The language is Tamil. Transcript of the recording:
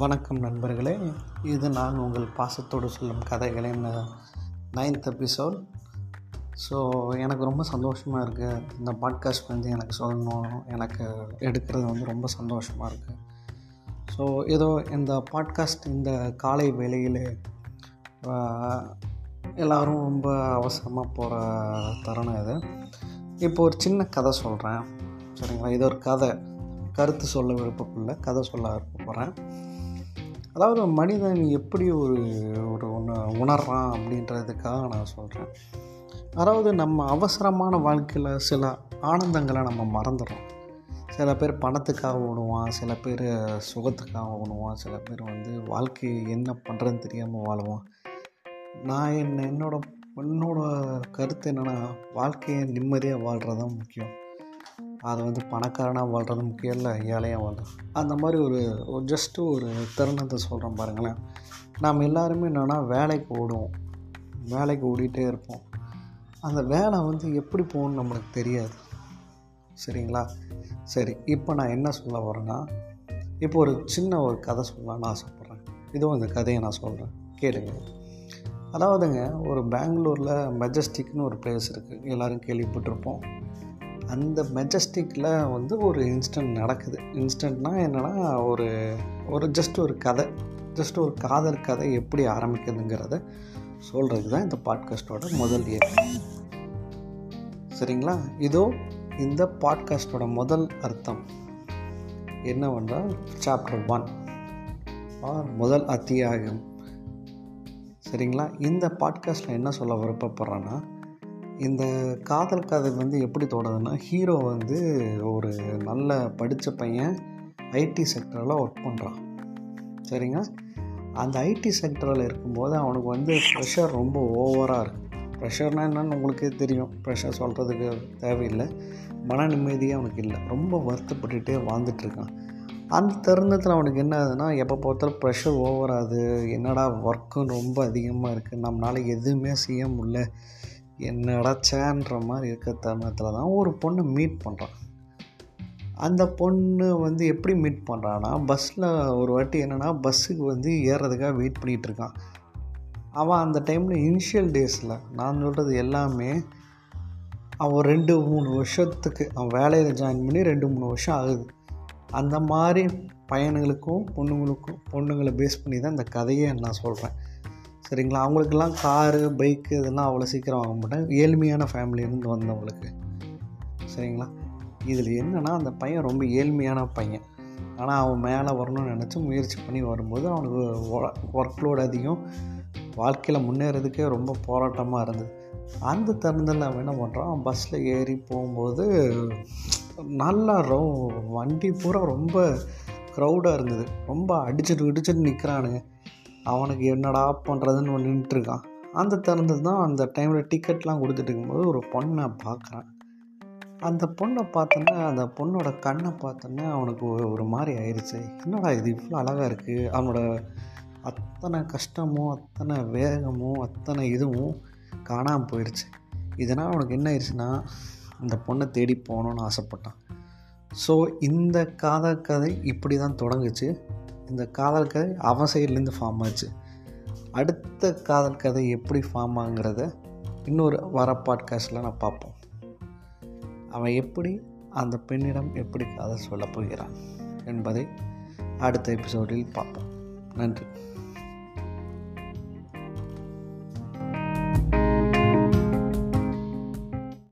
வணக்கம் நண்பர்களே. இது நான் உங்கள் பாசத்தோடு சொல்லும் கதைகளின் நைன்த் எபிசோட் ஸோ எனக்கு ரொம்ப சந்தோஷமாக இருக்குது இந்த பாட்காஸ்ட் வந்து எனக்கு சொல்லணும். எனக்கு எடுக்கிறது வந்து ரொம்ப சந்தோஷமாக இருக்குது ஸோ ஏதோ இந்த பாட்காஸ்ட் இந்த காலை வேளையில் எல்லோரும் ரொம்ப அவசரமாக போகிற தருணம் இது. இப்போ ஒரு சின்ன கதை சொல்கிறேன் சரிங்களா? இது ஒரு கதை. கருத்து சொல்ல விருப்பப்படல கதை சொல்ல விருப்பப்படுறேன் அதாவது மனிதன் எப்படி ஒரு ஒரு ஒன்று உணர்றான் அப்படின்றதுக்காக நான் சொல்கிறேன் அதாவது நம்ம அவசரமான வாழ்க்கையில் சில ஆனந்தங்களை நம்ம மறந்துடுறோம். சில பேர் பணத்துக்காக ஓடுவான் சில பேர் சுகத்துக்காக ஓடுவான் சில பேர் வந்து வாழ்க்கை என்ன பண்ணுறதுன்னு தெரியாமல் வாழுவான். நான் என்ன என்னோட என்னோட கருத்து என்னென்னா வாழ்க்கையை நிம்மதியாக வாழ்கிறது தான் முக்கியம். அது வந்து பணக்காரனாக வாழ்கிறது முக்கியம் இல்லை ஏழையாக வாழ்றது. அந்த மாதிரி ஒரு ஒரு ஜஸ்ட்டு ஒரு தருணத்தை சொல்கிறோம் பாருங்களேன். நாம் எல்லாருமே என்னென்னா வேலைக்கு ஓடுவோம். வேலைக்கு ஓடிட்டே இருப்போம். அந்த வேலை வந்து எப்படி போகணும்னு நம்மளுக்கு தெரியாது. சரிங்களா? சரி இப்போ நான் என்ன சொல்ல வரேன்னா இப்போ ஒரு சின்ன ஒரு கதை சொல்லலாம்னு ஆசைப்பட்றேன். இதுவும் இந்த கதையை நான் சொல்கிறேன் கேளுங்க. அதாவதுங்க ஒரு பெங்களூரில் மெஜஸ்டிக்னு ஒரு பிளேஸ் இருக்குது எல்லோரும் கேள்விப்பட்டிருப்போம். அந்த மெஜஸ்டிக்கில் வந்து ஒரு இன்ஸ்டன்ட் நடக்குது. இன்ஸ்டன்ட்னால் என்னென்னா ஒரு ஒரு ஜஸ்ட் ஒரு கதை. ஜஸ்ட் ஒரு காதல் கதை எப்படி ஆரம்பிக்குதுங்கிறத சொல்கிறது தான் இந்த பாட்காஸ்ட்டோட முதல் இயர் சரிங்களா? இதோ இந்த பாட்காஸ்ட்டோட முதல் அர்த்தம். என்னவென்றால் சாப்டர் ஒன் ஆர் முதல் அத்தியாயம். சரிங்களா? இந்த பாட்காஸ்ட்டில் என்ன சொல்ல விருப்பப்படுறேன்னா இந்த காதல் கதை வந்து எப்படி தொடங்குதுன்னா ஹீரோ வந்து ஒரு நல்ல படித்த பையன் ஐடி செக்டரில் ஒர்க் பண்ணுறான் சரிங்க? அந்த ஐடி செக்டரில் இருக்கும்போது அவனுக்கு வந்து ப்ரெஷர் ரொம்ப ஓவராக இருக்குது ப்ரெஷர்னால் என்னென்னு உங்களுக்கே தெரியும். ப்ரெஷர் சொல்கிறதுக்கு தேவையில்லை. மன நிம்மதியே அவனுக்கு இல்லை. ரொம்ப வருத்தப்பட்டுகிட்டே வாழ்ந்துட்டுருக்கான் அந்த தருணத்தில் அவனுக்கு என்ன ஆகுதுன்னா எப்போ பார்த்தாலும் ப்ரெஷர் ஓவராது என்னடா ஒர்க்கும் ரொம்ப அதிகமாக இருக்குது நம்மளால் எதுவுமே செய்ய முடியல. என்னடா சேன்ற மாதிரி இருக்க தருணத்தில் தான் ஒரு பொண்ணை மீட் பண்ணுறான் அந்த பொண்ணு வந்து எப்படி மீட் பண்ணுறான்னா பஸ்ஸில் ஒரு வாட்டி என்னென்னா பஸ்ஸுக்கு வந்து ஏறுறதுக்காக வெயிட் பண்ணிகிட்ருக்கான் அவன் அந்த டைமில் இனிஷியல் டேஸில் நான் சொல்கிறது எல்லாமே அவன் ரெண்டு மூணு வருஷத்துக்கு அவன் வேலையில் ஜாயின் பண்ணி ரெண்டு மூணு வருஷம் ஆகுது. அந்த மாதிரி பையனுங்களுக்கும் பொண்ணுங்களுக்கும் பொண்ணுங்களை பேஸ் பண்ணி தான் இந்த கதையை நான் சொல்கிறேன் சரிங்களா? அவங்களுக்கெல்லாம் காரு பைக்கு இதெல்லாம் அவ்வளோ சீக்கிரம் வாங்க மாட்டேன் ஏழ்மையான ஃபேமிலியிலேருந்து வந்தவங்களுக்கு. சரிங்களா? இதில் என்னென்னா அந்த பையன் ரொம்ப ஏழ்மையான பையன். ஆனால் அவன் மேலே வரணும்னு நினச்சி முயற்சி பண்ணி வரும்போது அவனுக்கு ஒர்க் லோடு அதிகம். வாழ்க்கையில் முன்னேறதுக்கே ரொம்ப போராட்டமாக இருந்தது. அந்த தருணத்தில் அவன் என்ன பண்ணுறான் பஸ்ஸில் ஏறி போகும்போது நல்லா ரோ வண்டி பூரா ரொம்ப க்ரௌடாக இருந்தது. ரொம்ப அடிச்சுட்டு இடிச்சுட்டு நிற்கிறானுங்க அவனுக்கு என்னடா பண்ணுறதுன்னு ஒன்று நின்றுட்டுருக்கான் அந்த திறந்தது தான் அந்த டைமில் டிக்கெட்லாம் கொடுத்துட்டு இருக்கும்போது ஒரு பொண்ணை பார்க்குறான். அந்த பொண்ணை பார்த்தோன்னே அந்த பொண்ணோட கண்ணை பார்த்தோன்னே அவனுக்கு ஒரு மாதிரி ஆயிடுச்சு என்னடா இது இவ்வளோ அழகாக இருக்குது அவனோட அத்தனை கஷ்டமும் அத்தனை வேகமும் அத்தனை இதுவும் காணாமல் போயிடுச்சு இதனால் அவனுக்கு என்ன ஆயிடுச்சுன்னா அந்த பொண்ணை தேடி போகணுன்னு ஆசைப்பட்டான். ஸோ இந்த காதல் கதை இப்படி தான் தொடங்குச்சு. இந்த காதல் கதை அவன் சைட்லேருந்து ஃபார்ம் ஆச்சு. அடுத்த காதல் கதை எப்படி ஃபார்ம் ஆகுங்கிறத இன்னொரு வர பாட்காஸ்டில் நான் பார்ப்போம். அவன் எப்படி அந்த பெண்ணிடம் எப்படி காதல் சொல்ல போகிறான் என்பதை அடுத்த எபிசோடில் பார்ப்போம். நன்றி.